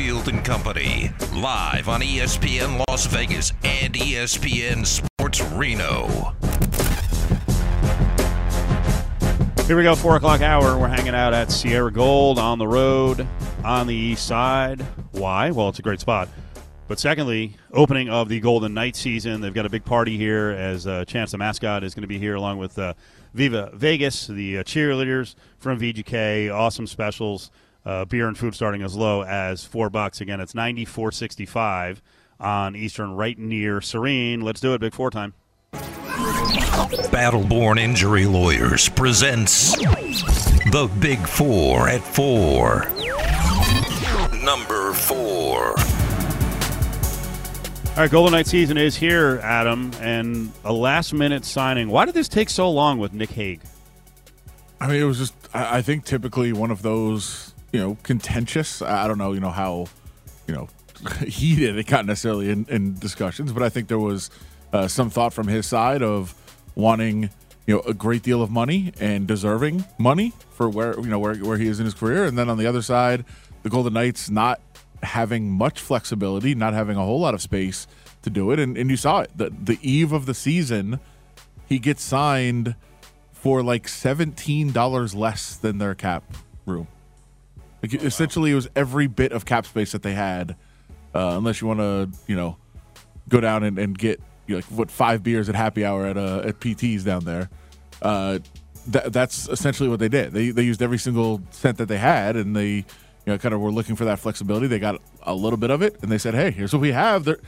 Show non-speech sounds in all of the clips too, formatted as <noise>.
Cofield and Company, live on ESPN Las Vegas and ESPN Sports Reno. Here we go, four o'clock hour. We're hanging out at Sierra Gold on the road on the east side. Why? Well, it's a great spot. But secondly, opening of the Golden Knight season. They've got a big party here as uh, Chance the mascot is going to be here along with uh, Viva Vegas, the uh, cheerleaders from VGK. Awesome specials, uh, beer and food starting as low as four bucks. Again, it's ninety four sixty five on Eastern, right near Serene. Let's do it, Big Four time. Battleborn Injury Lawyers presents The Big Four at Four. Number four. All right, Golden Knight season is here, Adam, and a last minute signing. Why did this take so long with Nick Hague? I mean, it was just, I I think typically one of those, you know, contentious. I don't know, you know, how, you know, <laughs> heated it got necessarily in, in discussions, but I think there was uh, some thought from his side of wanting, you know, a great deal of money and deserving money for where, you know, where, where he is in his career. And then on the other side, the Golden Knights not having much flexibility, not having a whole lot of space to do it. And, and you saw it. The, the eve of the season, he gets signed for like seventeen dollars less than their cap room. Like essentially, it was every bit of cap space that they had, uh, unless you want to, you know, go down and, and get you know, like what five beers at happy hour at uh, at PT's down there. Uh, that, that's essentially what they did. They they used every single cent that they had, and they you know kind of were looking for that flexibility. They got a little bit of it, and they said, "Hey, here's what we have." There,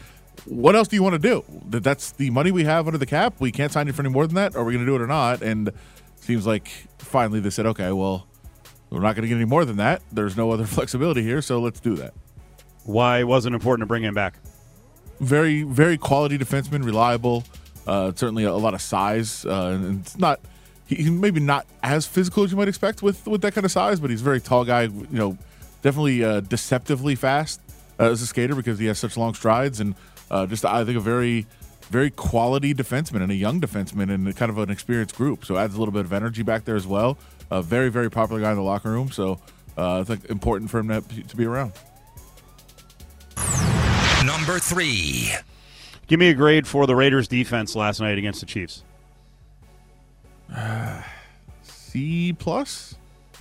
what else do you want to do? That that's the money we have under the cap. We can't sign you for any more than that. Are we going to do it or not? And seems like finally they said, "Okay, well, we're not going to get any more than that. There's no other <laughs> flexibility here, so let's do that." Why wasn't it important to bring him back? very very quality defenseman, reliable. Uh, certainly a, lot of size, uh, and it's not. he- He's maybe not as physical as you might expect with with that kind of size, but he's a very tall guy. You know, definitely uh, deceptively fast uh, as a skater because he has such long strides, and uh, just I think a very very quality defenseman and a young defenseman and kind of an experienced group. So adds a little bit of energy back there as well. A very very popular guy in the locker room. So uh, I think important for him to, to be around. Number three. Give me a grade for the Raiders' defense last night against the Chiefs. <sighs> C plus.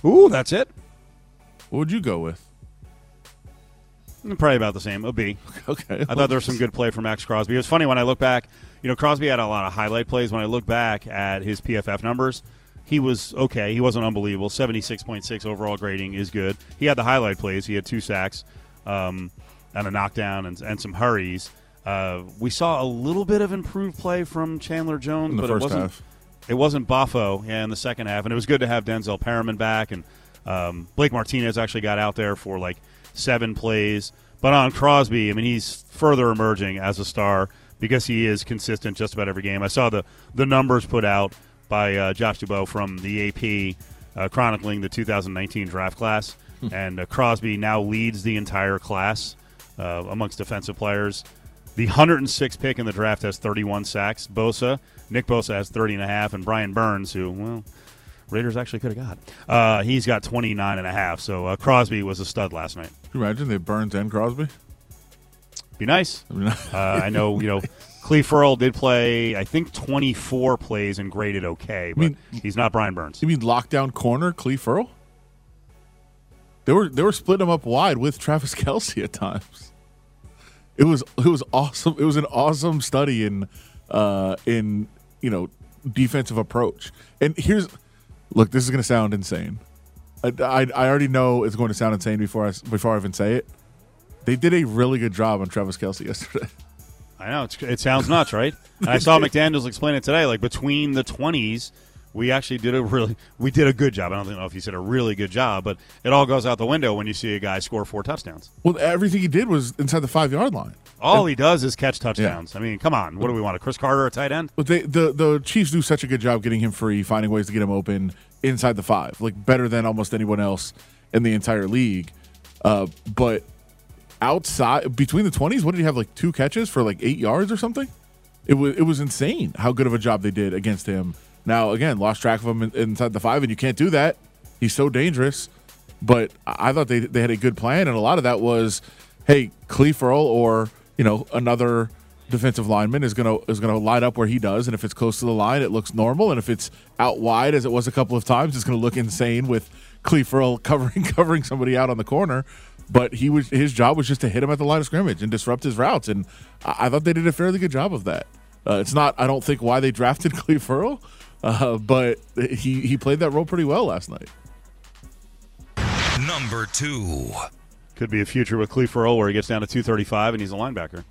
Ooh, that's it. What would you go with? Probably about the same. A B. <laughs> Okay, I thought there was some good play from Maxx Crosby. It was funny when I look back. You know, Crosby had a lot of highlight plays. When I look back at his PFF numbers, he was okay. He wasn't unbelievable. Seventy six point six overall grading is good. He had the highlight plays. He had two sacks, um, and a knockdown, and, and some hurries. Uh, we saw a little bit of improved play from Chandler Jones, In the but first it wasn't. half. It wasn't Buffo yeah, in the second half, and it was good to have Denzel Perryman back, and um, Blake Martinez actually got out there for like seven plays. But on Crosby, I mean, he's further emerging as a star because he is consistent just about every game. I saw the the numbers put out by uh, Josh Dubow from the AP uh, chronicling the 2019 draft class, and uh, Crosby now leads the entire class uh, amongst defensive players. The 106 pick in the draft has 31 sacks. Bosa, Nick Bosa has 30 and a half, and Brian Burns, who well, Raiders actually could have got, uh, he's got 29 and a half. So uh, Crosby was a stud last night. Can you imagine they Burns and Crosby? Be nice. Uh, I know you know. <laughs> Clelin Ferrell did play, I think, 24 plays and graded okay, but mean- he's not Brian Burns. you mean lockdown corner, Clelin Ferrell? They were they were splitting him up wide with Travis <laughs> Kelce at times. It was it was awesome. It was an awesome study in uh, in you know defensive approach. And here's look, this is going to sound insane. I, I, I already know it's going to sound insane before I before I even say it. They did a really good job on Travis Kelce <laughs> yesterday. I know it's, it sounds nuts, right? And I saw <laughs> McDaniels explain it today. Like between the 20s, we actually did a really we did a good job. I don't know if he said a really good job, but it all goes out the window when you see a guy score four touchdowns. Well, everything he did was inside the five yard line. All he does is catch touchdowns. I mean, come on, what do we want? A Cris Carter, a tight end? But they, the the Chiefs do such a good job getting him free, finding ways to get him open inside the five, like better than almost anyone else in the entire league. Uh, but outside between the twenties, what did he have? Like two catches for like eight yards or something. It was it was insane how good of a job they did against him. Now again, lost track of him in, inside the five, and you can't do that. He's so dangerous. But I thought they they had a good plan, and a lot of that was, hey, Clelin Ferrell or you know another defensive lineman is gonna is gonna line up where he does, and if it's close to the line, it looks normal, and if it's out wide as it was a couple of times, it's gonna look insane with Clelin Ferrell <laughs> covering covering somebody out on the corner. But he was his job was just to hit him at the line of scrimmage and disrupt his routes, and I, I thought they did a fairly good job of that. Uh, it's not, I don't think, why they drafted <laughs> Clelin Ferrell, uh, but he he played that role pretty well last night. Number two. Could be a future with Clelin Ferrell where he gets down to 235 and he's a linebacker.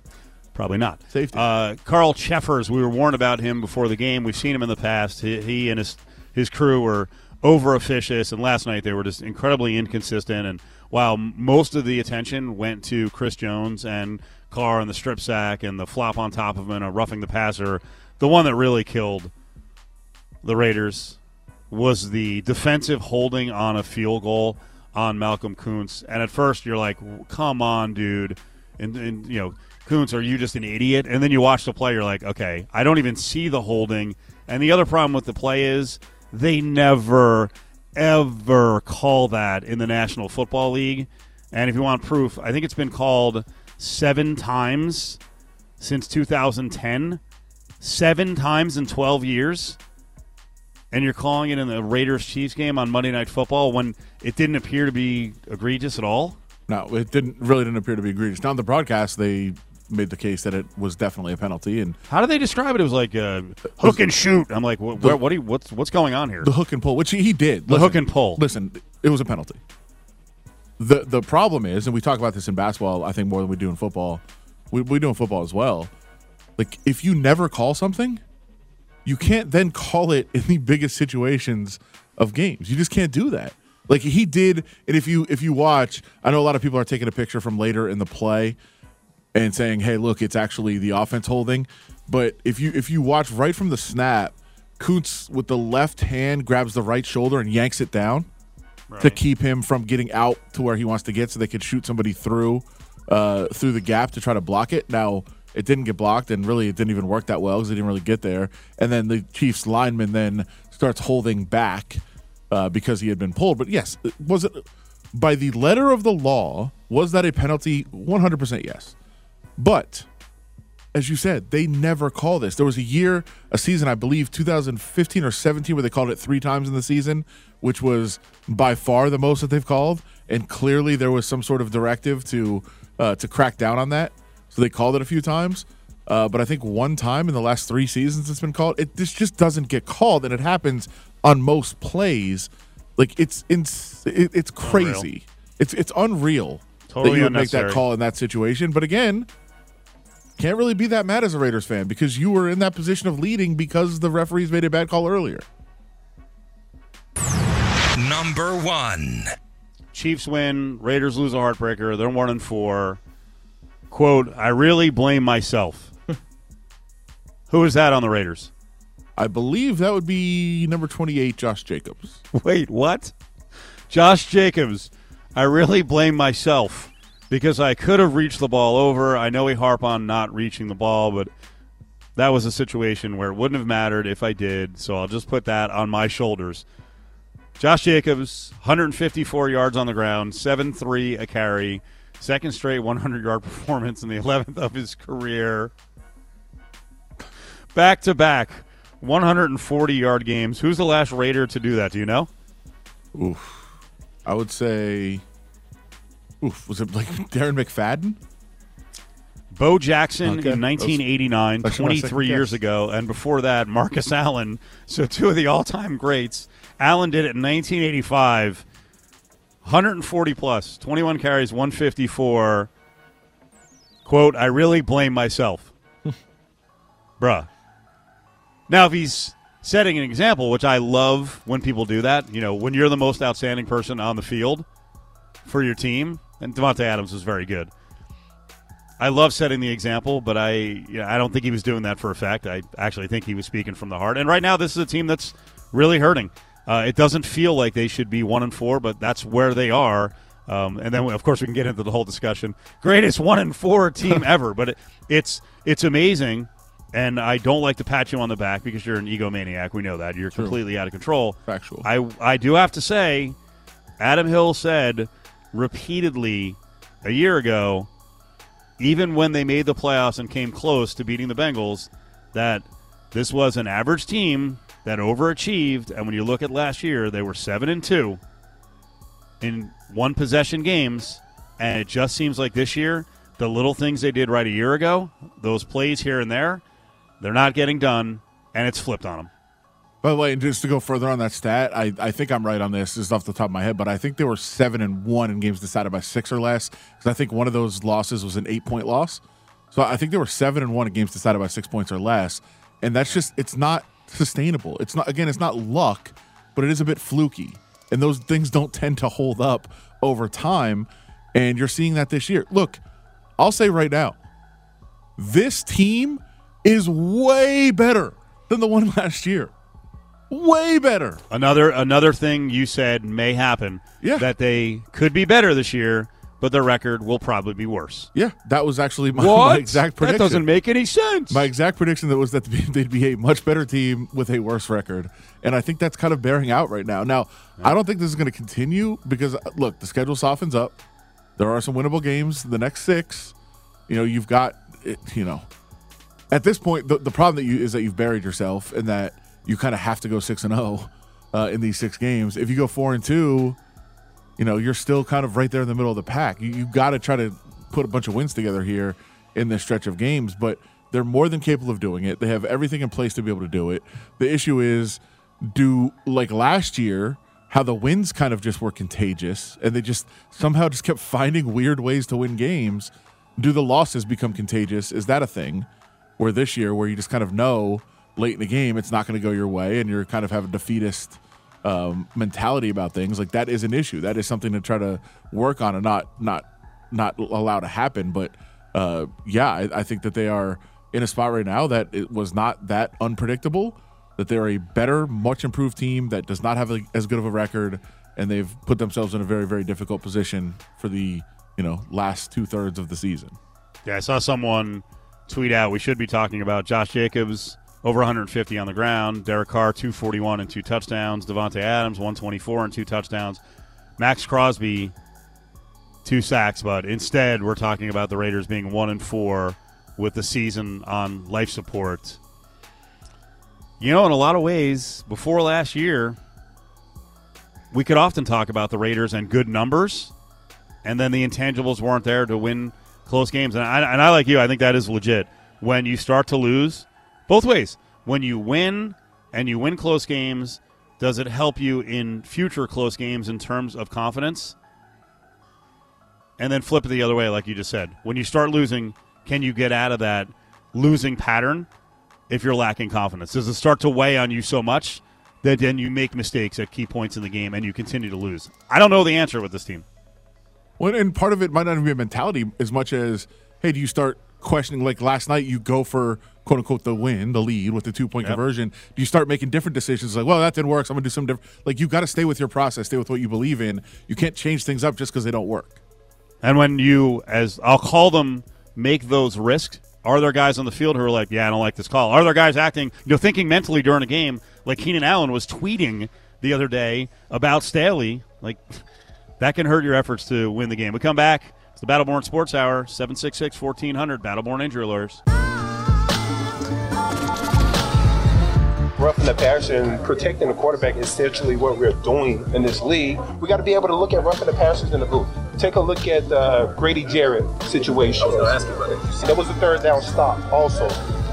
Probably not. Safety. Uh, Carl Cheffers, we were warned about him before the game. We've seen him in the past. He, he and his his crew were over officious, and last night they were just incredibly inconsistent. And while most of the attention went to Chris Jones and Carr and the strip sack and the flop on top of him and roughing the passer, the one that really killed the Raiders was the defensive holding on a field goal on Malcolm Koonce. And at first, you're like, "Come on, dude!" And, and you know, Koonce, are you just an idiot? And then you watch the play, you're like, "Okay, I don't even see the holding." And the other problem with the play is they never, ever call that in the National Football League. And if you want proof, I think it's been called seven times since 2010. Seven times in 12 years and you're calling it in the Raiders Chiefs game on Monday Night Football when it didn't appear to be egregious at all? No, it didn't really didn't appear to be egregious. Now on the broadcast, they made the case that it was definitely a penalty, and How do they describe it? It was like uh, hook and shoot. I'm like, what, what, what do you, what's what's going on here? the hook and pull, which he, he did. The hook and pull. Listen, it was a penalty. the The problem is, and we talk about this in basketball, I think more than we do in football. We, we do in football as well. Like if you never call something, you can't then call it in the biggest situations of games. You just can't do that. Like he did, and if you if you watch, I know a lot of people are taking a picture from later in the play and saying, "Hey, look, it's actually the offense holding." But if you if you watch right from the snap, Koonce with the left hand grabs the right shoulder and yanks it down to keep him from getting out to where he wants to get, so they could shoot somebody through uh, through the gap to try to block it. Now it didn't get blocked, and really it didn't even work that well because they didn't really get there. And then the Chiefs lineman then starts holding back uh, because he had been pulled. But yes, was it by the letter of the law? Was that a penalty? One hundred percent yes. But as you said, they never call this. There was a year, a season, I believe, 2015 or 17, where they called it three times in the season, which was by far the most that they've called. And clearly, there was some sort of directive to uh, to crack down on that, so they called it a few times. Uh, but I think one time in the last three seasons it's been called. It this just doesn't get called, and it happens on most plays. Like it's it's it, it's crazy. It's it's unreal Totally that you would make that call in that situation. But again, can't really be that mad as a Raiders fan because you were in that position of leading because the referees made a bad call earlier. Number one. Chiefs win, Raiders lose a heartbreaker. They're one and four. Quote, I really blame myself. <laughs> Who is that on the Raiders? I believe that would be number 28, Josh Jacobs. Wait, what? Josh Jacobs. I really blame myself because I could have reached the ball over. I know we harp on not reaching the ball, but that was a situation where it wouldn't have mattered if I did. So I'll just put that on my shoulders. Josh Jacobs, 154 yards on the ground, 7 3 a carry, second straight 100 yard <laughs> performance in the 11th of his career. Back to back 140 yard games. Who's the last Raider to do that? Do you know? Oof. I would say, oof, was it like <laughs> Darren McFadden? Bo Jackson Okay. in 1989, That's my 23 second years guess. ago, and before that, Marcus Allen. So two of the all-time greats. Allen did it in 1985, 140 plus, 21 carries, 154. Quote: I really blame myself, <laughs> bruh. Now, if he's setting an example, which I love when people do that, you know, when you're the most outstanding person on the field for your team, and Davante Adams was very good. I love setting the example, but I you know, I don't think he was doing that for effect. I actually think he was speaking from the heart. And right now, this is a team that's really hurting. Uh, it doesn't feel like they should be one and four, but that's where they are. Um, and then, of course, we can get into the whole discussion. Greatest one and four team <laughs> ever, but it, it's it's amazing. And I don't like to pat you on the back because you're an egomaniac. We know that you're completely out of control. Factual. I I do have to say, Adam Hill said repeatedly a year ago, even when they made the playoffs and came close to beating the Bengals, that this was an average team that overachieved. And when you look at last year, they were seven and two in one possession games, and it just seems like this year the little things they did right a year ago, those plays here and there, they're not getting done, and it's flipped on them. By the way, and just to go further on that stat, I, I think I'm right on this. This is off the top of my head, but I think they were seven and one in games decided by six or less. Because I think one of those losses was an eight point loss. So I think they were seven and one in games decided by six points or less, and that's just it's not sustainable. It's not again, it's not luck, but it is a bit fluky, and those things don't tend to hold up over time. And you're seeing that this year. Look, I'll say right now, this team is way better than the one <laughs> last year. Way better. Another another thing you said may happen. Yeah. That they could be better this year, but their record will probably be worse. Yeah, that was actually my, my exact prediction. That doesn't make any sense. My exact prediction that was that <laughs> they'd be a much better team with a worse record, and I think that's kind of bearing out right now. Now, yeah. I don't think this is going to continue because uh, look, the schedule softens up. There are some winnable games. The next six, you know, you've got, you know, at this point, the, the problem that you is that you've buried yourself, and that you kind of have to go six and zero oh, uh, in these six games. If you go four and two, you know you're still kind of right there in the middle of the pack. You, you got to try to put a bunch of wins together here in this stretch of games, but they're more than capable of doing it. They have everything in place to be able to do it. The issue is, do like last year, how the wins kind of just were contagious, and they just somehow just kept finding weird ways to win games. Do the losses become contagious? Is that a thing? Where this year, where you just kind of know late in the game, it's not going to go your way, and you're kind of have a defeatist um, mentality about things. Like that is an issue. That is something to try to work on and not not not allow to happen. But uh, yeah, I, I think that they are in a spot right now that it was not that unpredictable. That they're a better, much improved team that does not have a, as good of a record, and they've put themselves in a very, very difficult position for the you know last two thirds of the season. Yeah, I saw someone tweet out we should be talking about Josh Jacobs over 150 on the ground. Derek Carr, 241 and two touchdowns. Davante Adams, 124 and two touchdowns. Maxx Crosby, two sacks. But instead, we're talking about the Raiders being one and four with the season on life support. You know, in a lot of ways, before last year, we could often talk about the Raiders and good numbers, and then the intangibles weren't there to win close games. And I, and I like you, I think that is legit. When you start to lose, both ways. When you win and you win close games, does it help you in future close games in terms of confidence? And then flip it the other way, like you just said. When you start losing, can you get out of that losing pattern if you're lacking confidence? Does it start to weigh on you so much that then you make mistakes at key points in the game and you continue to lose? I don't know the answer with this team. Well, and part of it might not even be a mentality as much as, hey, do you start questioning? Like last night, you go for quote unquote the win, the lead with the two point yep. conversion, do you start making different decisions like, well, that didn't work, so I'm gonna do something different. Like you got to stay with your process, stay with what you believe in. You can't change things up just because they don't work. And when you, as I'll call them, make those risks, are there guys on the field who are like, yeah, I don't like this call? Are there guys acting, you know, thinking mentally during a game like Keenan Allen was tweeting the other day about Staley? Like <laughs> that can hurt your efforts to win the game. We come back. It's the Battleborn Sports Hour, 766 1400, Battleborn Injury Lawyers. Roughing the passer and protecting the quarterback is essentially what we're doing in this league. We got to be able to look at roughing the passers in the booth. Take a look at the uh, Grady Jarrett situation. That was a third down stop also.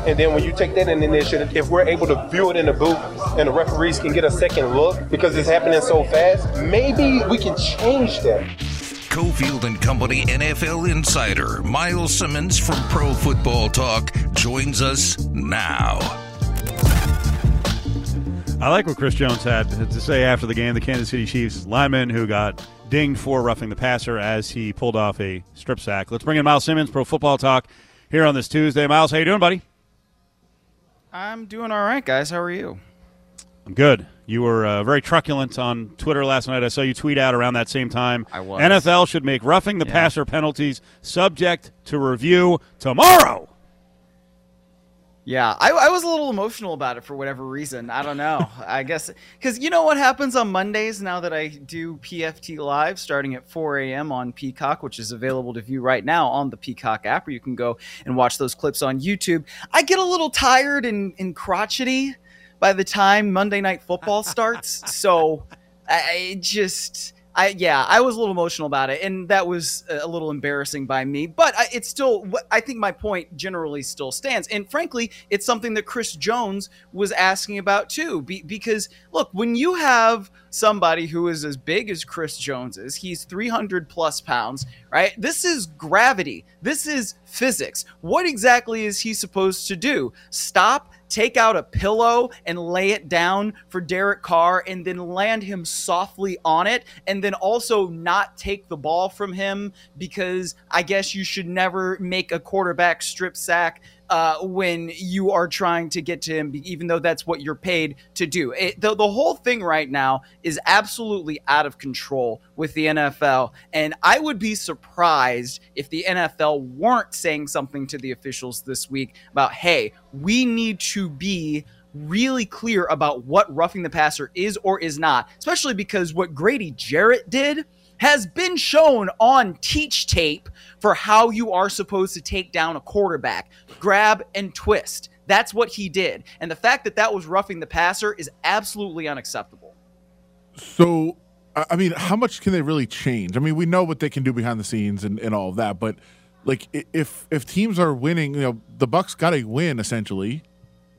And then when you take that in initiative, if we're able to view it in the booth and the referees can get a second look because it's happening so fast, maybe we can change that. Cofield and Company NFL insider Myles Simmons from Pro Football Talk joins us now. I like what Chris Jones had to say after the game. The Kansas City Chiefs lineman who got dinged for roughing the passer as he pulled off a strip sack. Let's bring in Myles Simmons, Pro Football Talk, here on this Tuesday. Myles, how you doing, buddy? I'm doing all right, guys. How are you? I'm good. You were uh, very truculent on Twitter last night. I saw you tweet out around that same time. I was. NFL should make roughing the yeah. passer penalties subject to review tomorrow. Yeah, I, I, was a little emotional about it for whatever reason. I don't know. <laughs> I guess because you know what happens on Mondays now that I do PFT Live starting at 4 a.m. on Peacock, which is available to view right now on the Peacock app, or you can go and watch those clips on YouTube. I get a little tired and, and crotchety by the time Monday Night Football starts. <laughs> so I just I yeah, I was a little emotional about it, and that was uh, a little embarrassing by me. But I, it's still, I think my point generally still stands, and frankly, it's something that Chris Jones was asking about too. Be, because look, when you have somebody who is as big as Chris Jones is, he's 300 plus pounds, right? This is gravity. This is physics. What exactly is he supposed to do? Stop take out a pillow and lay it down for Derek Carr and then land him softly on it and then also not take the ball from him because I guess you should never make a quarterback strip sack uh, when you are trying to get to him, even though that's what you're paid to do. It, the, the whole thing right now is absolutely out of control with the NFL. And I would be surprised if the NFL weren't saying something to the officials this week about, hey, we need to be really clear about what roughing the passer is or is not, especially because what Grady Jarrett did has been shown on teach tape for how you are supposed to take down a quarterback grab and twist. That's what he did. And the fact that that was roughing the passer is absolutely unacceptable. So, I mean, how much can they really change? I mean, we know what they can do behind the scenes and, and all of that, but like if if teams are winning, you know, the Bucks got a win essentially,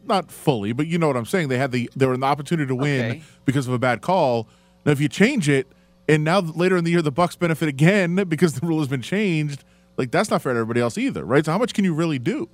not fully, but you know what I'm saying. They had the they were an opportunity to win okay. because of a bad call. Now, if you change it, and now later in the year the Bucks benefit again because the rule has been changed. Like that's not fair to everybody else either, right? So how much can you really do?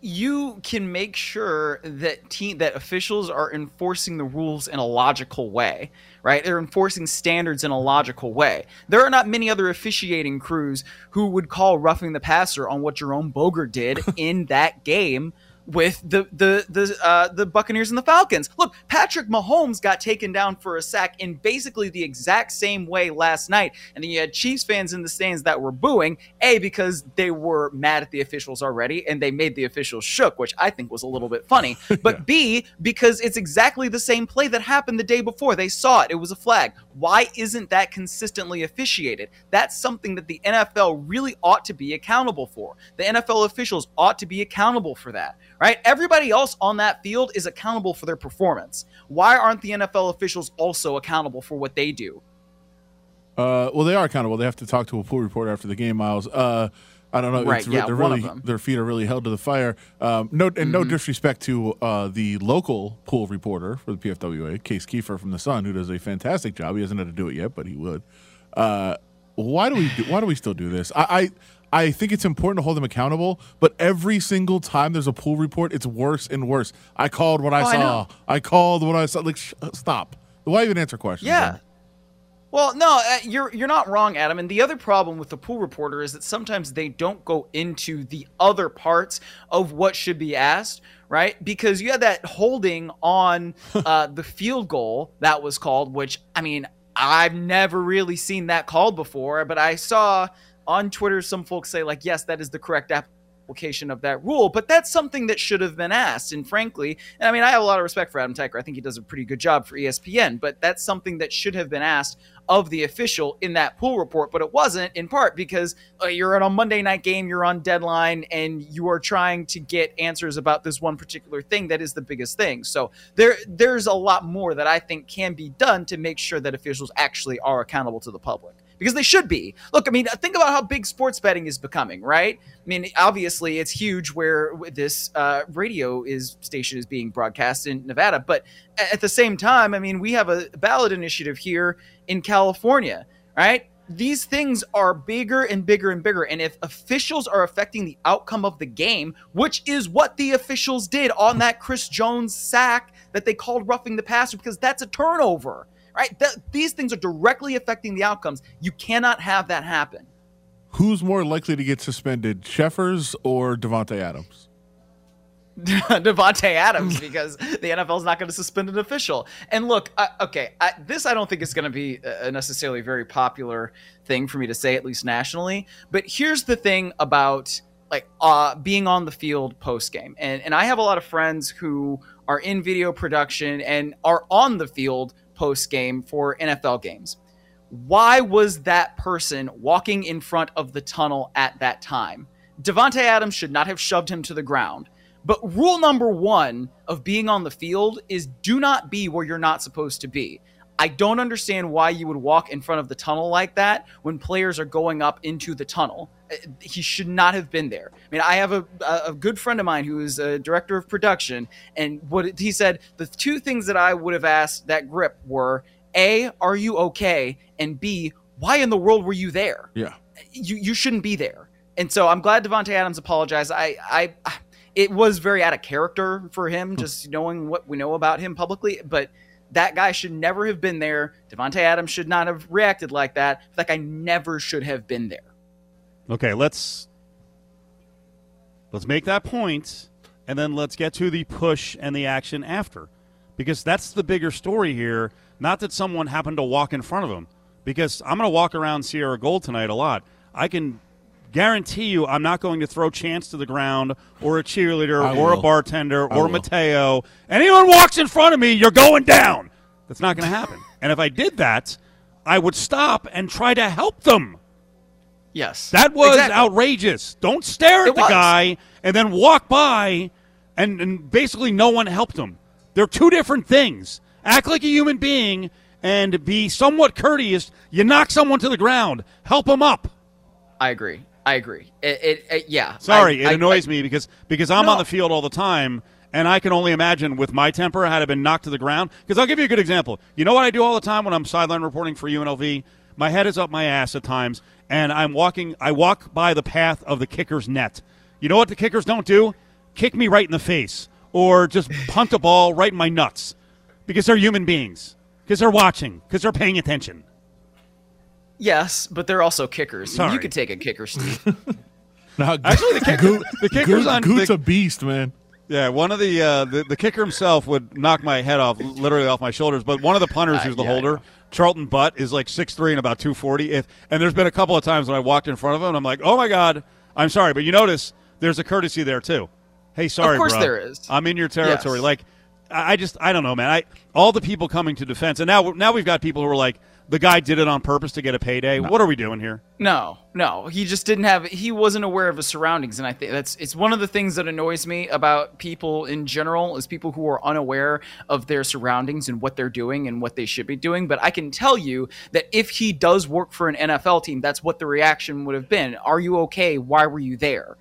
You can make sure that team that officials are enforcing the rules in a logical way, right? They're enforcing standards in a logical way. There are not many other officiating crews who would call roughing the passer on what Jerome Boger did <laughs> in that game with the the the uh, the Buccaneers and the Falcons. Look, Patrick Mahomes got taken down for a sack in basically the exact same way last night, and then you had Chiefs fans in the stands that were booing. A because they were mad at the officials already, and they made the officials shook, which I think was a little bit funny. <laughs> But B because it's exactly the same play that happened the day before. They saw it; it was a flag. Why isn't that consistently officiated? That's something that the NFL really ought to be accountable for. The NFL officials ought to be accountable for that right? Everybody else on that field is accountable for their performance. Why aren't the NFL officials also accountable for what they do? Uh, well, they are accountable. They have to talk to a pool reporter after the game, Myles. Uh, I don't know. Right, it's, yeah, they're one really, of them. Their feet are really held to the fire. Um, no, and mm-hmm. no disrespect to uh, the local pool reporter for the PFWA, Case Keefer from the Sun, who does a fantastic job. He hasn't had to do it yet, but he would. Uh, why do we? Do, why do we still do this? I, I I think it's important to hold them accountable, but every single time there's a pool report, it's worse and worse. I called what I oh, saw. I, I, called what I saw. Like, sh- stop. Why even answer questions? Yeah. Well, no, uh, you're you're not wrong, Adam. And the other problem with the pool reporter is that sometimes they don't go into the other parts of what should be asked, right? Because you had that holding on <laughs> uh, the field goal that was called, which I mean, I've never really seen that called before, but I saw on Twitter, some folks say, like, yes, that is the correct application of that rule, but that's something that should have been asked. And frankly, and I mean, I have a lot of respect for Adam Teicher. I think he does a pretty good job for ESPN, but that's something that should have been asked of the official in that pool report, but it wasn't in part because uh, you're on a Monday night game, you're on deadline, and you are trying to get answers about this one particular thing that is the biggest thing. So there, there's a lot more that I think can be done to make sure that officials actually are accountable to the public because they should be. Look, I mean, think about how big sports betting is becoming, right? I mean, obviously it's huge where this uh, radio is station is being broadcast in Nevada, but at the same time, I mean, we have a ballot initiative here in California, right? These things are bigger and bigger and bigger. And if officials are affecting the outcome of the game, which is what the officials did on that Chris Jones sack that they called roughing the passer because that's a turnover right? Th- these things are directly affecting the outcomes. You cannot have that happen. Who's more likely to get suspended, Cheffers or Davante Adams? <laughs> Davante Adams because the NFL is not going to suspend an official. And look, I, okay, I, this I don't think is going to be a necessarily very popular thing for me to say, at least nationally. But here's the thing about like uh, being on the field post game. And and I have a lot of friends who are in video production and are on the field post game for NFL games. Why was that person walking in front of the tunnel at that time? Davante Adams should not have shoved him to the ground. But rule number one of being on the field is do not be where you're not supposed to be. I don't understand why you would walk in front of the tunnel like that when players are going up into the tunnel. Uh, he should not have been there. I mean, I have a, a good friend of mine who is a director of production, and what he said the two things that I would have asked that grip were A, are you okay? And B, why in the world were you there? Yeah. You, you shouldn't be there. And so I'm glad Davante Adams apologized. I, I, it was very out of character for him, just knowing what we know about him publicly, but that guy should never have been there. Davante Adams should not have reacted like that. That guy never should have been there. Okay, let's let's make that point, and then let's get to the push and the action after, because that's the bigger story here. Not that someone happened to walk in front of him, because I'm going to walk around Sierra Gold tonight a lot. I can guarantee you I'm not going to throw Chance to the ground or a cheerleader I or a bartender I or will. Mateo. Anyone walks in front of me, you're going down. That's not going to happen. and if I did that, I would stop and try to help them. Yes. That was Exactly. outrageous. Don't stare at It the was. guy and then walk by and, and basically no one helped him. They're two different things. Act like a human being and be somewhat courteous. You knock someone to the ground, help them up. I agree. I agree. It, it, it- yeah. Sorry, I- it I- annoys me because because I'm No. on the field all the time, and I can only imagine with my temper I had I been knocked to the ground. Because I'll give you a good example. You know what I do all the time when I'm sideline reporting for UNLV? My head is up my ass at times, and I'm walking. I walk by the path of the kicker's net. You know what the kickers don't do? Kick me right in the face or just <laughs> punt a ball right in my nuts because they're human beings. Because they're watching. Because they're paying attention. Yes, but they're also kickers. Sorry. You could take a kicker, Steve. <laughs> Now, Actually, the kicker- the kicker's on- Goot's the- a beast, man. Yeah, one of the, uh, the the kicker himself would knock my head off, literally off my shoulders. But one of the punters, Uh, who's the yeah, holder. Charlton Butt, is like six three and about two forty. If and there's been a couple of times when I walked in front of him, and I'm like, oh my god, I'm sorry, but you notice there's a courtesy there too. Hey, sorry, of course bro. there is. I'm in your territory. Yes. Like, I I just I don't know, man. I all the people coming to defense, and now now we've got people who are like, the guy did it on purpose to get a payday. What are we doing here? No, no, he just didn't have. He wasn't aware of his surroundings, and I think that's it's one of the things that annoys me about people in general is people who are unaware of their surroundings and what they're doing and what they should be doing. But I can tell you that if he does work for an NFL team, that's what the reaction would have been. Are you okay? Why were you there?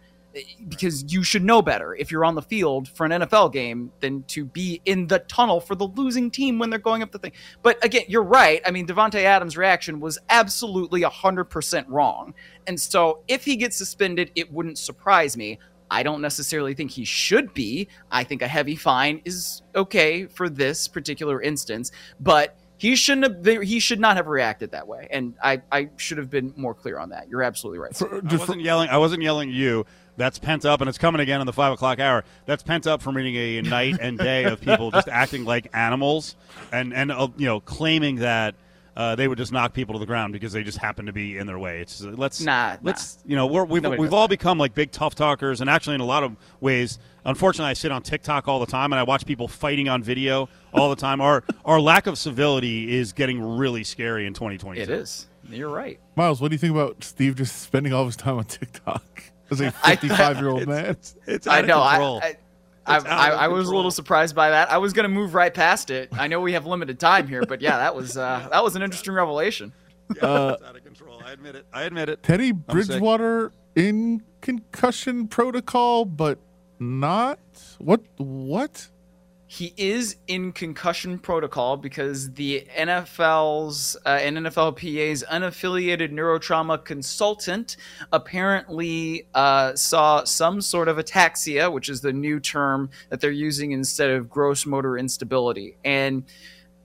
Because you should know better if you're on the field for an NFL game than to be in the tunnel for the losing team when they're going up the thing. But again, you're right. I mean, Davante Adams' reaction was absolutely 100% wrong. And so if he gets suspended, it wouldn't surprise me. I don't necessarily think he should be. I think a heavy fine is okay for this particular instance, but he shouldn't have he should not have reacted that way. And I, I should have been more clear on that. You're absolutely right. For- I just wasn't yelling. I wasn't yelling at you. That's pent up, and it's coming again in the five o'clock hour. That's pent up from reading a night and day of people just acting like animals, and and uh, you know claiming that uh, they would just knock people to the ground because they just happen to be in their way. It's uh, let's Nah, let's you know we're, we've Nobody we've does all become like big tough talkers, and actually in a lot of ways, unfortunately, I sit on TikTok all the time, and I watch people fighting on video all the time. Our our lack of civility is getting really scary in 2022. It is. You're right. Myles, what do you think about Steve just spending all his time on TikTok as a <laughs> 55 year old man? It's I out of know. control. I, I, I, I, I was a little surprised by that. I was going to move right past it. I know we have limited time here, but yeah, that was uh, that was an interesting revelation. Yeah, it's out of control. I admit it. I admit it. Teddy sick. Bridgewater in concussion protocol, but not what? What? He is in concussion protocol because the NFL's uh, and NFLPA's unaffiliated neurotrauma consultant apparently uh, saw some sort of ataxia, which is the new term that they're using instead of gross motor instability. And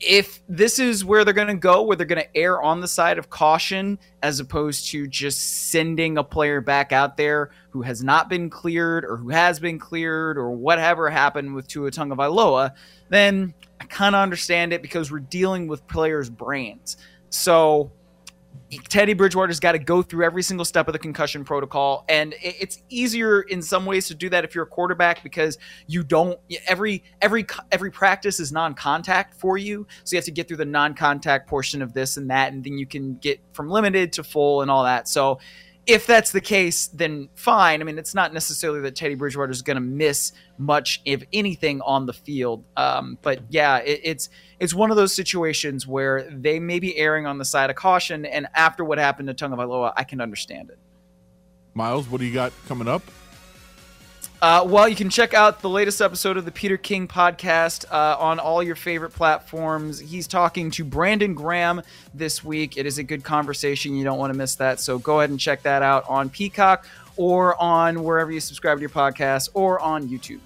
if this is where they're going to go, where they're going to err on the side of caution as opposed to just sending a player back out there who has not been cleared or who has been cleared or whatever happened with Tua Tagovailoa, then I kind of understand it because we're dealing with players' brains. So Teddy Bridgewater's got to go through every single step of the concussion protocol, and it's easier in some ways to do that if you're a quarterback because you don't every every every practice is non-contact for you, so you have to get through the non-contact portion of this and that, and then you can get from limited to full and all that. So if that's the case, then fine. I mean, it's not necessarily that Teddy Bridgewater is going to miss much, if anything, on the field. Um, but yeah, it, it's it's one of those situations where they may be erring on the side of caution. And after what happened to Tagovailoa, I can understand it. Myles, what do you got coming up? Uh, well, you can check out the latest episode of the Peter King podcast uh, on all your favorite platforms. He's talking to Brandon Graham this week. It is a good conversation. You don't want to miss that. So go ahead and check that out on Peacock or on wherever you subscribe to your podcast or on YouTube.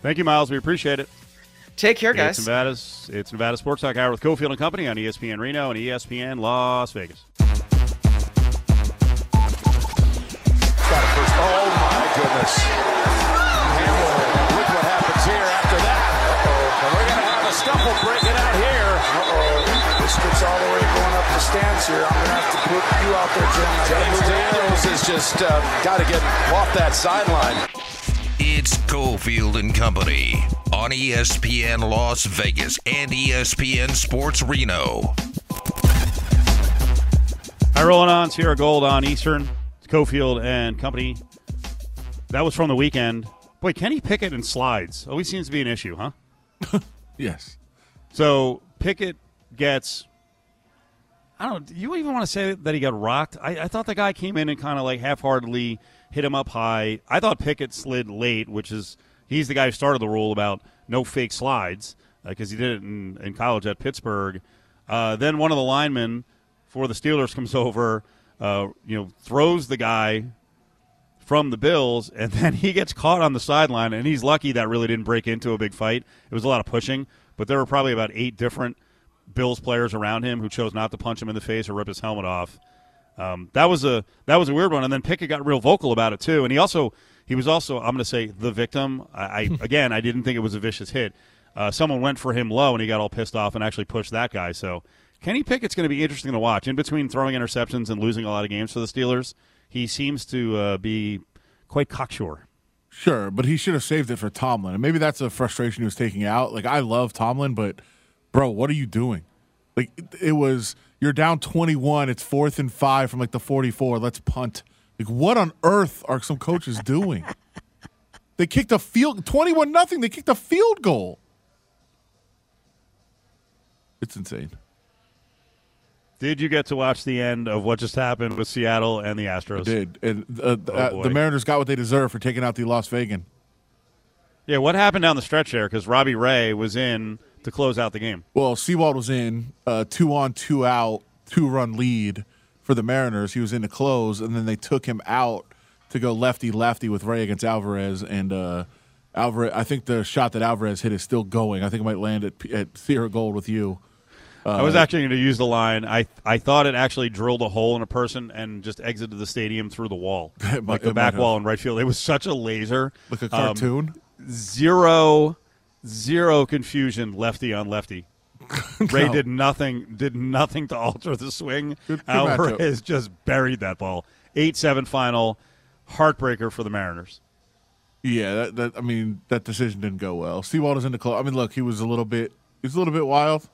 Thank you, Myles. We appreciate it. Take care, guys. It's Nevada's, it's Nevada Sports Talk Hour with Cofield and Company on ESPN Reno and ESPN Las Vegas. Oh, my goodness. Scuffle breaking out here. Uh-oh. This gets all the way going up the stands here. I'm going to have to put you out there, Jim. James Daniels has just uh, got to get off that sideline. It's Cofield and Company on ESPN Las Vegas and ESPN Sports Reno. Hi, rolling on Sierra Gold on Eastern. It's Cofield and Company. That was from the weekend. Boy, Kenny Pickett and slides always seems to be an issue, huh? <laughs> Yes. So Pickett gets. I don't. Do you even want to say that he got rocked? I, I thought the guy came in and kind of like half-heartedly hit him up high. I thought Pickett slid late, which is he's the guy who started the rule about no fake slides because uh, he did it in, in college at Pittsburgh. Uh, then one of the linemen for the Steelers <laughs> comes over, uh, you know, throws the guy from the Bills, and <laughs> then he gets caught on the sideline, and he's lucky that really didn't break into a big fight. It was a lot of pushing, but there were probably about eight different Bills players around him who chose not to punch him in the face or rip his helmet off. Um, that was a that was a weird one, and then Pickett got real vocal about it too, and he also he was also I'm going to say the victim. I, I <laughs> again I didn't think it was a vicious hit. Uh, someone went for him low, and he got all pissed off and actually pushed that guy. So Kenny Pickett's going to be interesting to watch. In between throwing interceptions and losing a lot of games for the Steelers, he seems to uh, be quite cocksure. Sure, but he should have saved it for Tomlin. And maybe that's a frustration he was taking out. Like I love Tomlin, but bro, what are you doing? Like it was you're down 21, it's 4th and 5 from like the 44. Let's punt. Like what on earth are some coaches doing? <laughs> they kicked a field 21 nothing. They kicked a field goal. It's insane. Did you get to watch the end of what just happened with Seattle and the Astros? I did. And uh, oh, uh, the Mariners got what they deserve for taking out the Las Vegas. Yeah, what happened down the stretch there? Because Robbie Ray was in to close out the game. Well, Sewald was in uh, two on, two out, two run lead for the Mariners. He was in to close, and then they took him out to go lefty lefty with Ray against Alvarez. And uh, Alvarez, I think the shot that Alvarez hit is still going. I think it might land at, at Sierra Gold with you. Uh, I was actually going to use the line. I I thought it actually drilled a hole in a person and just exited the stadium through the wall, <laughs> might, like the back wall in right field. It was such a laser, like a cartoon. Um, zero, zero confusion, lefty on lefty. <laughs> Ray no. did nothing. Did nothing to alter the swing. Good, good Alvarez matchup. just buried that ball. Eight seven final, heartbreaker for the Mariners. Yeah, that, that I mean that decision didn't go well. Sewald is in the close. I mean, look, he was a little bit. He was a little bit wild.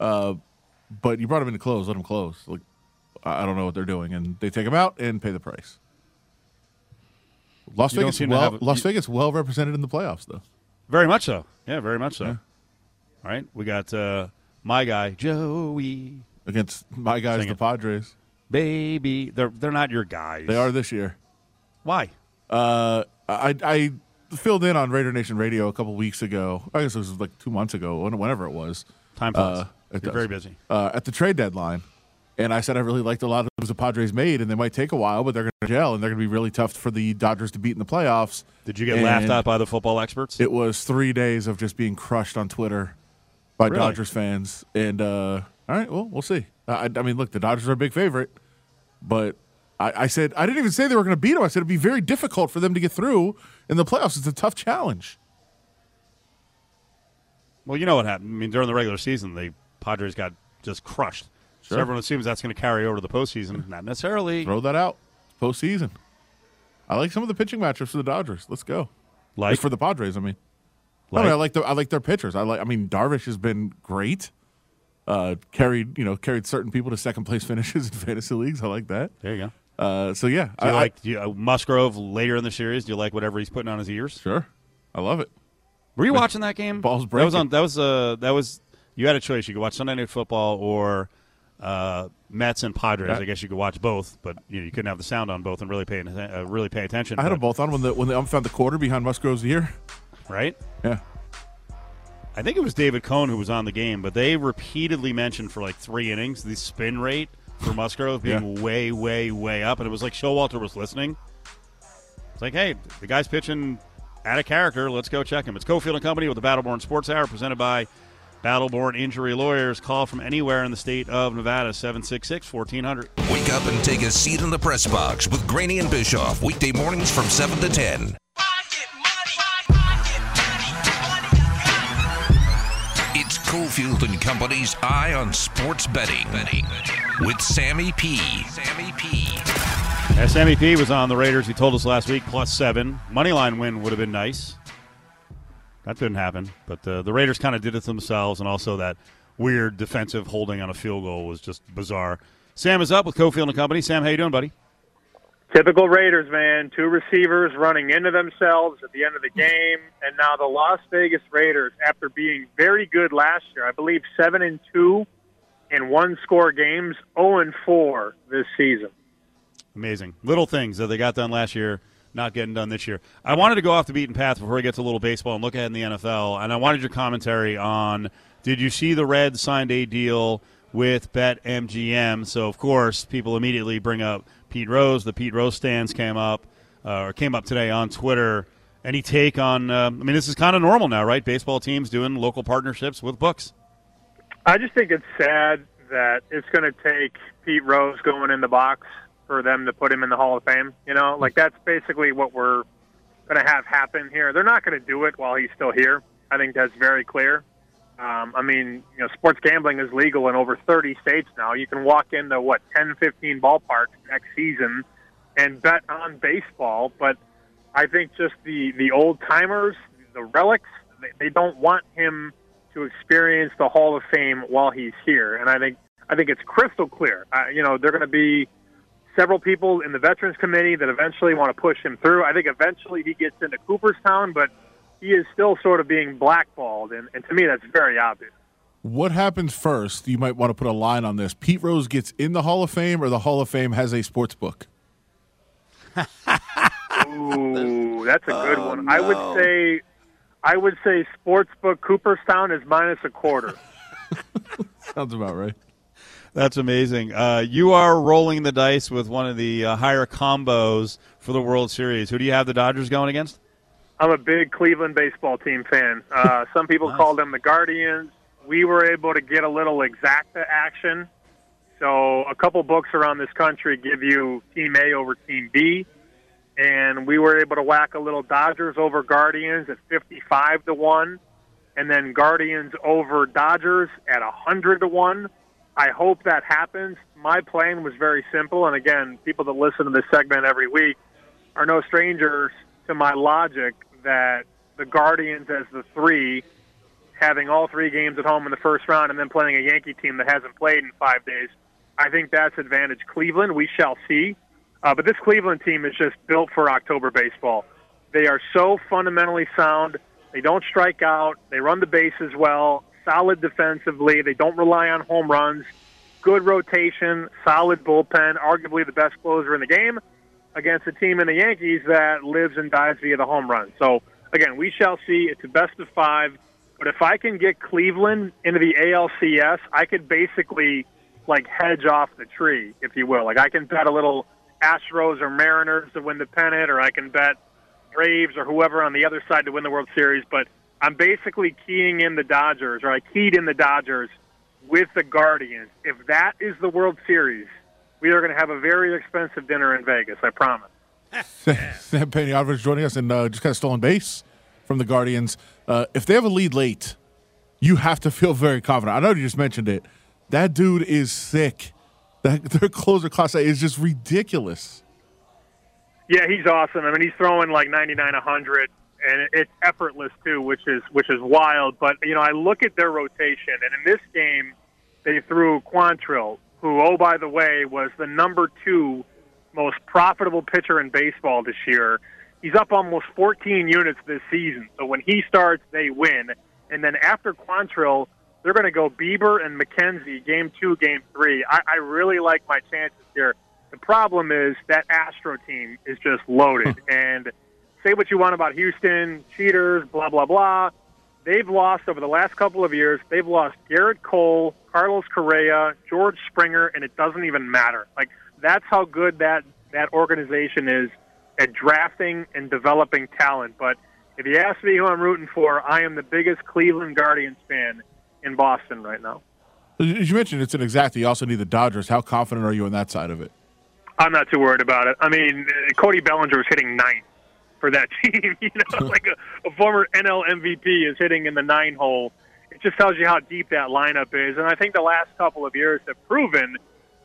Uh, but you brought him in to close. Let him close. Like I don't know what they're doing, and they take him out and pay the price. Las you Vegas, well, Las you, Vegas, well represented in the playoffs, though. Very much so. Yeah, very much so. Yeah. All right, we got uh, my guy Joey against my guys, Singing. the Padres. Baby, they're they're not your guys. They are this year. Why? Uh, I I filled in on Raider Nation Radio a couple weeks ago. I guess it was like two months ago, whenever it was. Time flies. Uh, it You're does. very busy. Uh, at the trade deadline. And I said I really liked a lot of the Padres made, and they might take a while, but they're going to gel, and they're going to be really tough for the Dodgers to beat in the playoffs. Did you get and laughed at by the football experts? It was three days of just being crushed on Twitter by really? Dodgers fans. And uh, all right, well, we'll see. I, I, mean, look, the Dodgers are a big favorite, but I, I said I didn't even say they were going to beat them. I said it'd be very difficult for them to get through in the playoffs. It's a tough challenge. Well, you know what happened. I mean, during the regular season, they Padres got just crushed So everyone assumes that's going to carry over to the postseason. Not necessarily. Throw that out. Postseason. I like some of the pitching matchups for the Dodgers. Let's go. Like for the Padres, I mean. I, Like- mean, I like the I like their pitchers. I like. I mean, Darvish has been great. Uh, carried you know carried certain people to second place <laughs> finishes in fantasy leagues. I like that. there you go. Uh, so yeah, Do I you I- like do you, uh, Musgrove later in the series? Do you like whatever he's putting on his ears? Sure, I love it. Were you watching that game? Balls That was on. That was uh. That was you had a choice. You could watch Sunday Night Football or uh, Mets and Padres. Yeah. I guess you could watch both, but you, know, you couldn't have the sound on both and really pay uh, really pay attention. I had but- them both on when the when the ump found the quarter behind Musgrove's ear. right. Yeah, I think it was David Cone who was on the game, but they repeatedly mentioned for like three innings the spin rate for Musgrove being way, way, way up, and it was like Showalter was listening. It's like, hey, the guy's pitching out of character. Let's go check him. It's Cofield and Company with the Battleborn Sports Hour, presented by Battleborn Injury Lawyers. Call from anywhere in the state of Nevada, 766 1400. Wake up and take a seat in the press box with Graney and Bischoff weekday mornings from 7 to 10. It's Cofield and Company's Eye on Sports Betting with Sammy P. Sammy P. SMEP was on the Raiders. He told us last week plus seven. Moneyline win would have been nice. That didn't happen, but uh, the Raiders kind of did it themselves, and also that weird defensive holding on a field goal was just bizarre. Sam is up with Cofield and Company. Sam, how you doing, buddy? Typical Raiders, man. Two receivers running into themselves at the end of the game, and now the Las Vegas Raiders, after being very good last year, I believe seven and two in one score games, zero and four this season. Amazing little things that they got done last year, not getting done this year. I wanted to go off the beaten path before we get to a little baseball and look ahead in the NFL, and I wanted your commentary on: Did you see the Reds signed a deal with BetMGM? So of course, people immediately bring up Pete Rose. The Pete Rose stands came up uh, or came up today on Twitter. Any take on? Uh, I mean, this is kind of normal now, right? Baseball teams doing local partnerships with books. I just think it's sad that it's going to take Pete Rose going in the box for them to put him in the Hall of Fame. You know, like that's basically what we're going to have happen here. They're not going to do it while he's still here. I think that's very clear. Um, I mean, you know, sports gambling is legal in over 30 states now. You can walk into what 10, 15 ballparks next season and bet on baseball, but I think just the the old timers, the relics, they, they don't want him to experience the Hall of Fame while he's here, and I think I think it's crystal clear. Uh, you know, they're going to be several people in the Veterans Committee that eventually want to push him through. I think eventually he gets into Cooperstown, but he is still sort of being blackballed, and, and to me that's very obvious. What happens first? You might want to put a line on this. Pete Rose gets in the Hall of Fame, or the Hall of Fame has a sports book. <laughs> Ooh, that's a good oh, one. I would say, I would say Sportsbook Cooperstown is minus a quarter. <laughs> Sounds about right. That's amazing. Uh, you are rolling the dice with one of the uh, higher combos for the World Series. Who do you have the Dodgers going against? I'm a big Cleveland baseball team fan. Uh, <laughs> some people Nice. call them the Guardians. We were able to get a little exacta action. So a couple books around this country give you Team A over Team B, and we were able to whack a little Dodgers over Guardians at 55 to one, and then Guardians over Dodgers at 100 to one. I hope that happens. My plan was very simple, and again, people that listen to this segment every week are no strangers to my logic that the Guardians as the three, having all three games at home in the first round and then playing a Yankee team that hasn't played in five days, I think that's advantage Cleveland. We shall see. Uh, but this Cleveland team is just built for October baseball. They are so fundamentally sound. They don't strike out. They run the bases well, solid defensively. They don't rely on home runs. Good rotation, solid bullpen, arguably the best closer in the game against a team in the Yankees that lives and dies via the home run. So, again, we shall see. It's a best of five. But if I can get Cleveland into the ALCS, I could basically like hedge off the tree, if you will. Like I can bet a little Astros or Mariners to win the pennant, or I can bet Braves or whoever on the other side to win the World Series. But I'm basically keying in the Dodgers, or I keyed in the Dodgers with the Guardians. If that is the World Series, we are going to have a very expensive dinner in Vegas. I promise. <laughs> Sam Panayotovich joining us and uh, just kind of stolen base from the Guardians. Uh, if they have a lead late, you have to feel very confident. I know you just mentioned it. That dude is sick. That <laughs> their closer Clase is just ridiculous. Yeah, he's awesome. I mean, he's throwing like 99, 100, and it's effortless too, which is which is wild. But you know, I look at their rotation, and in this game, they threw Quantrill, who, oh by the way, was the number two most profitable pitcher in baseball this year. He's up almost 14 units this season. So when he starts, they win. And then after Quantrill, they're going to go Bieber and McKenzie, game two, game three. I, I really like my chances here. The problem is that Astro team is just loaded. and say what you want about Houston, cheaters, blah, blah, blah. They've lost over the last couple of years. They've lost Gerrit Cole, Carlos Correa, George Springer, and it doesn't even matter. Like, that's how good that, that organization is at drafting and developing talent. But if you ask me who I'm rooting for, I am the biggest Cleveland Guardians fan in Boston right now. As you mentioned, it's an exact. You also need the Dodgers. How confident are you on that side of it? I'm not too worried about it. I mean, Cody Bellinger was hitting ninth for that <laughs> team. You know, <laughs> like a, a former NL MVP is hitting in the nine hole. It just tells you how deep that lineup is. And I think the last couple of years have proven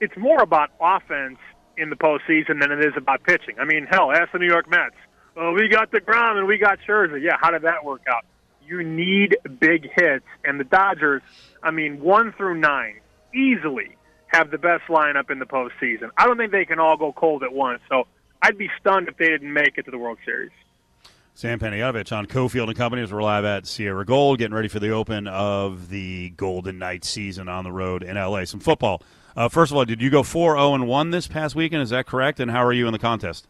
it's more about offense in the postseason than it is about pitching. I mean, hell, ask the New York Mets. Well, we got deGrom and we got Scherzer. Yeah, how did that work out? You need big hits, and the Dodgers. I mean, one through nine easily have the best lineup in the postseason. I don't think they can all go cold at once. So I'd be stunned if they didn't make it to the World Series. Sam Panayotovich on Cofield and Company as we're live at Sierra Gold, getting ready for the open of the Golden Knights season on the road in LA. Some football. Uh, first of all, did you go 4 0 and 1 this past weekend? Is that correct? And how are you in the contest?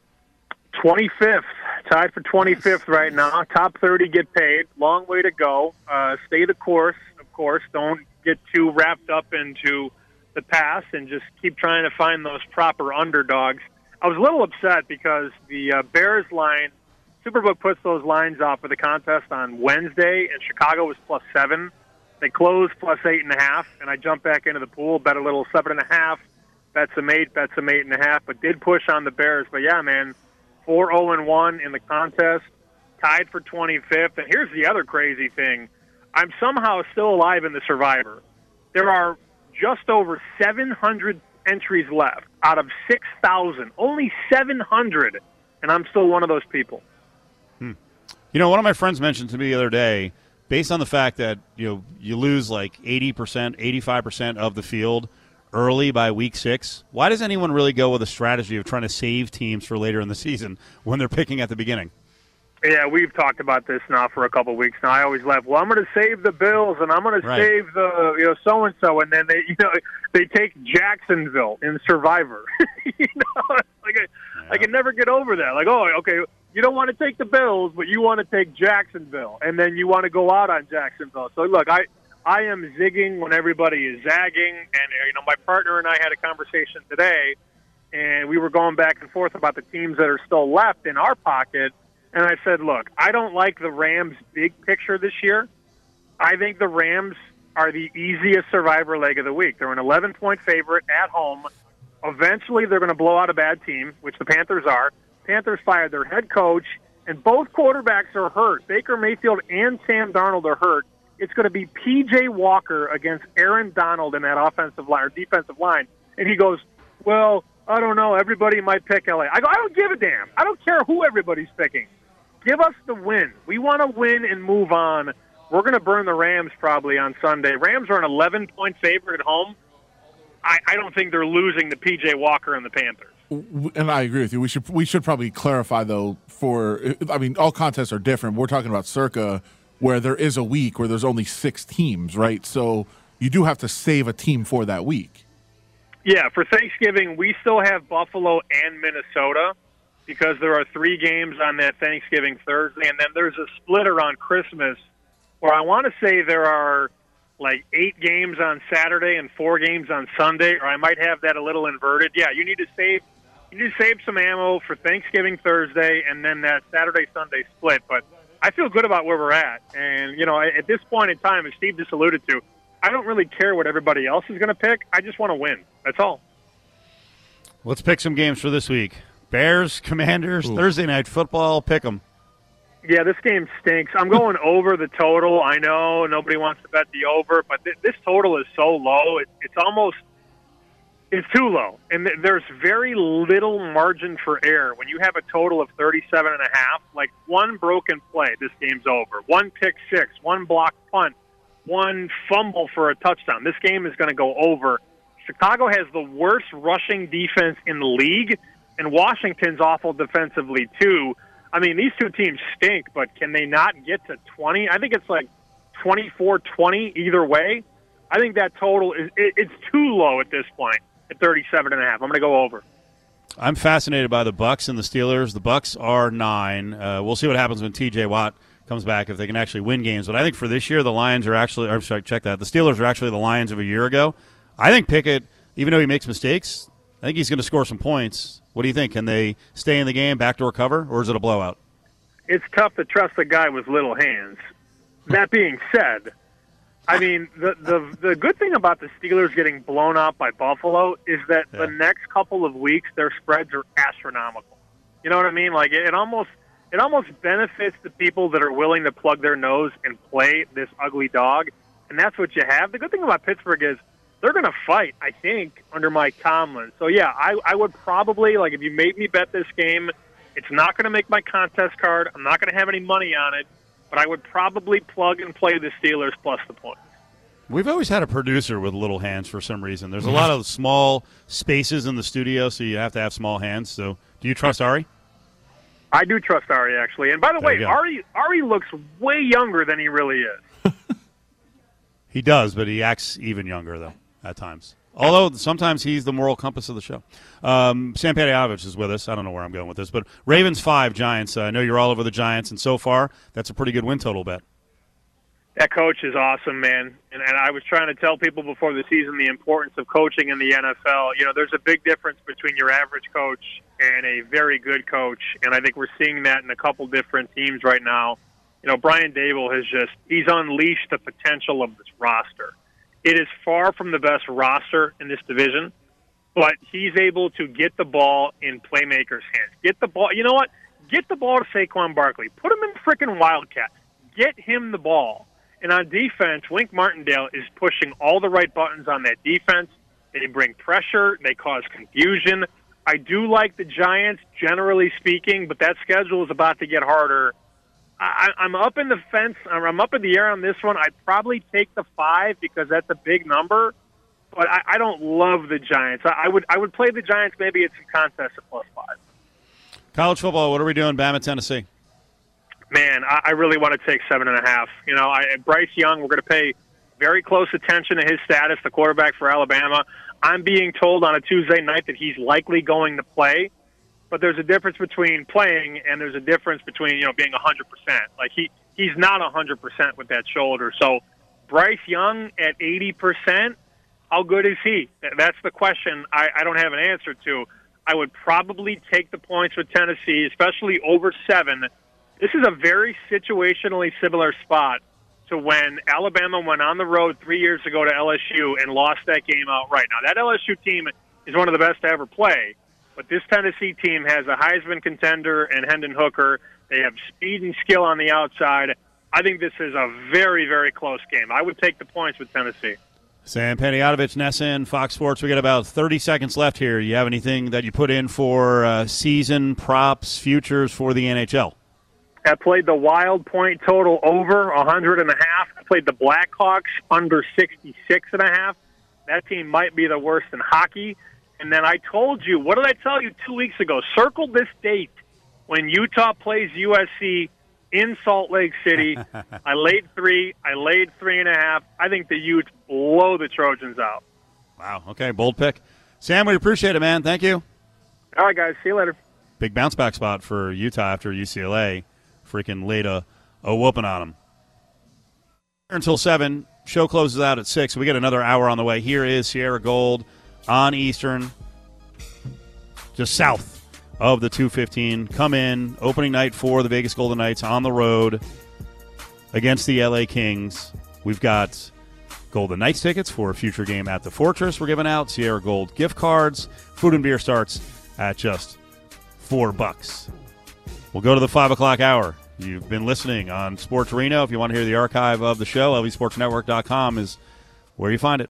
25th. Tied for 25th right now. Top 30 get paid. Long way to go. Uh, stay the course, of course. Don't get too wrapped up into the past and just keep trying to find those proper underdogs. I was a little upset because the uh, Bears line, Superbook puts those lines off for the contest on Wednesday, and Chicago was plus seven. They closed plus eight and a half, and I jumped back into the pool, bet a little seven and a half, bet some eight, bet some eight and a half, but did push on the Bears. But yeah, man, four zero and one in the contest, tied for twenty fifth. And here's the other crazy thing: I'm somehow still alive in the Survivor. There are just over seven hundred entries left out of six thousand. Only seven hundred, and I'm still one of those people. Hmm. You know, one of my friends mentioned to me the other day based on the fact that you know you lose like 80%, 85% of the field early by week 6, why does anyone really go with a strategy of trying to save teams for later in the season when they're picking at the beginning? Yeah, we've talked about this now for a couple of weeks now. I always laugh. Well, I'm going to save the Bills, and I'm going to save the you know so and so, and then they <laughs> you know they take Jacksonville in Survivor. <laughs> you know, <laughs> like I, yeah. I can never get over that. Like, oh, okay, you don't want to take the Bills, but you want to take Jacksonville, and then you want to go out on Jacksonville. So look, I I am zigging when everybody is zagging, and you know my partner and I had a conversation today, and we were going back and forth about the teams that are still left in our pocket, and I said, look, I don't like the Rams' big picture this year. I think the Rams are the easiest survivor leg of the week. They're an 11 point favorite at home. Eventually, they're going to blow out a bad team, which the Panthers are. Panthers fired their head coach, and both quarterbacks are hurt. Baker Mayfield and Sam Darnold are hurt. It's going to be P.J. Walker against Aaron Donald in that offensive line or defensive line. And he goes, Well, I don't know. Everybody might pick LA. I go, I don't give a damn. I don't care who everybody's picking. Give us the win. We want to win and move on. We're going to burn the Rams probably on Sunday. Rams are an 11 point favorite at home. I, I don't think they're losing to P.J. Walker and the Panthers and I agree with you. We should we should probably clarify though. For I mean, all contests are different. We're talking about Circa where there is a week where there's only six teams, right? So you do have to save a team for that week. Yeah, for Thanksgiving, we still have Buffalo and Minnesota because there are three games on that Thanksgiving Thursday, and then there's a split around Christmas where I want to say there are like eight games on Saturday and four games on Sunday, or I might have that a little inverted. Yeah, you need to save you need to save some ammo for Thanksgiving Thursday and then that Saturday Sunday split. But I feel good about where we're at, and you know, at this point in time, as Steve just alluded to, I don't really care what everybody else is going to pick. I just want to win. That's all. Let's pick some games for this week. Bears, Commanders, Ooh. Thursday night football. Pick them. Yeah, this game stinks. I'm going <laughs> over the total. I know nobody wants to bet the over, but th- this total is so low. It, it's almost it's too low, and th- there's very little margin for error when you have a total of 37 and a half. Like one broken play, this game's over. One pick six, one block punt, one fumble for a touchdown. This game is going to go over. Chicago has the worst rushing defense in the league, and Washington's awful defensively too. I mean, these two teams stink, but can they not get to 20? I think it's like 24 20 either way. I think that total is it, it's too low at this point at 37 and a half. I'm going to go over. I'm fascinated by the Bucs and the Steelers. The Bucs are nine. Uh, we'll see what happens when T.J. Watt comes back if they can actually win games. But I think for this year, the Lions are actually. I'm sorry, check that. The Steelers are actually the Lions of a year ago. I think Pickett, even though he makes mistakes, I think he's going to score some points. What do you think? Can they stay in the game, backdoor cover, or is it a blowout? It's tough to trust a guy with little hands. That being said, I mean the the the good thing about the Steelers getting blown out by Buffalo is that Yeah. the next couple of weeks their spreads are astronomical. You know what I mean? Like it, it almost it almost benefits the people that are willing to plug their nose and play this ugly dog, and that's what you have. The good thing about Pittsburgh is they're going to fight. I think under Mike Tomlin. So yeah, I I would probably like if you made me bet this game. It's not going to make my contest card. I'm not going to have any money on it, but I would probably plug and play the Steelers plus the points. We've always had a producer with little hands for some reason. There's a lot of small spaces in the studio, so you have to have small hands. So, do you trust Ari? I do trust Ari actually. And by the There way. Ari Ari looks way younger than he really is. <laughs> He does, but he acts even younger though at times. Although sometimes he's the moral compass of the show. Um, Sam Panayotovich is with us. I don't know where I'm going with this, but Ravens five, Giants. Uh, I know you're all over the Giants, and so far that's a pretty good win total bet. That coach is awesome, man. And, and I was trying to tell people before the season the importance of coaching in the NFL. You know, there's a big difference between your average coach and a very good coach, and I think we're seeing that in a couple different teams right now. You know, Brian Daboll has just he's unleashed the potential of this roster. It is far from the best roster in this division, but he's able to get the ball in playmakers' hands. Get the ball. You know what? Get the ball to Saquon Barkley. Put him in freaking Wildcat. Get him the ball. And on defense, Wink Martindale is pushing all the right buttons on that defense. They bring pressure. They cause confusion. I do like the Giants, generally speaking, but that schedule is about to get harder. I, I'm up in the fence. I'm up in the air on this one. I'd probably take the five because that's a big number, but I, I don't love the Giants. I, I would I would play the Giants maybe at some contest at plus five. College football. What are we doing? Bama, Tennessee. man, I, I really want to take seven and a half. You know, I, Bryce Young, we're going to pay very close attention to his status, the quarterback for Alabama. I'm being told on a Tuesday night that he's likely going to play, but there's a difference between playing and there's a difference between you know being 100%. Like he he's not 100% with that shoulder. So Bryce Young at 80%, how good is he? That's the question I, I don't have an answer to. I would probably take the points with Tennessee, especially over seven. This is a very situationally similar spot to when Alabama went on the road three years ago to LSU and lost that game outright. Now, that LSU team is one of the best to ever play, but this Tennessee team has a Heisman contender and Hendon Hooker. They have speed and skill on the outside. I think this is a very, very close game. I would take the points with Tennessee. Sam Panayotovich, NESN, Fox Sports. We got about 30 seconds left here. You have anything that you put in for uh, season props, futures for the NHL? I played the Wild point total over a hundred and a half. I played the Blackhawks under sixty six and a half. That team might be the worst in hockey. And then I told you, what did I tell you two weeks ago? Circle this date when Utah plays USC in Salt Lake City. <laughs> I laid three. I laid three and a half. I think the Utes blow the Trojans out. Wow. Okay, bold pick. Sam, we appreciate it, man. Thank you. All right, guys. See you later. Big bounce back spot for Utah after UCLA freaking laid a, a whooping on them. Until 7. Show closes out at 6. We get another hour on the way. Here is Sierra Gold on Eastern, just south of the 215. Come in, opening night for the Vegas Golden Knights on the road against the LA Kings. We've got Golden Knights tickets for a future game at the Fortress. We're giving out Sierra Gold gift cards. Food and beer starts at just four bucks. We'll go to the five o'clock hour You've been listening on Sports Reno. If you want to hear the archive of the show, lvsportsnetwork.com is where you find it.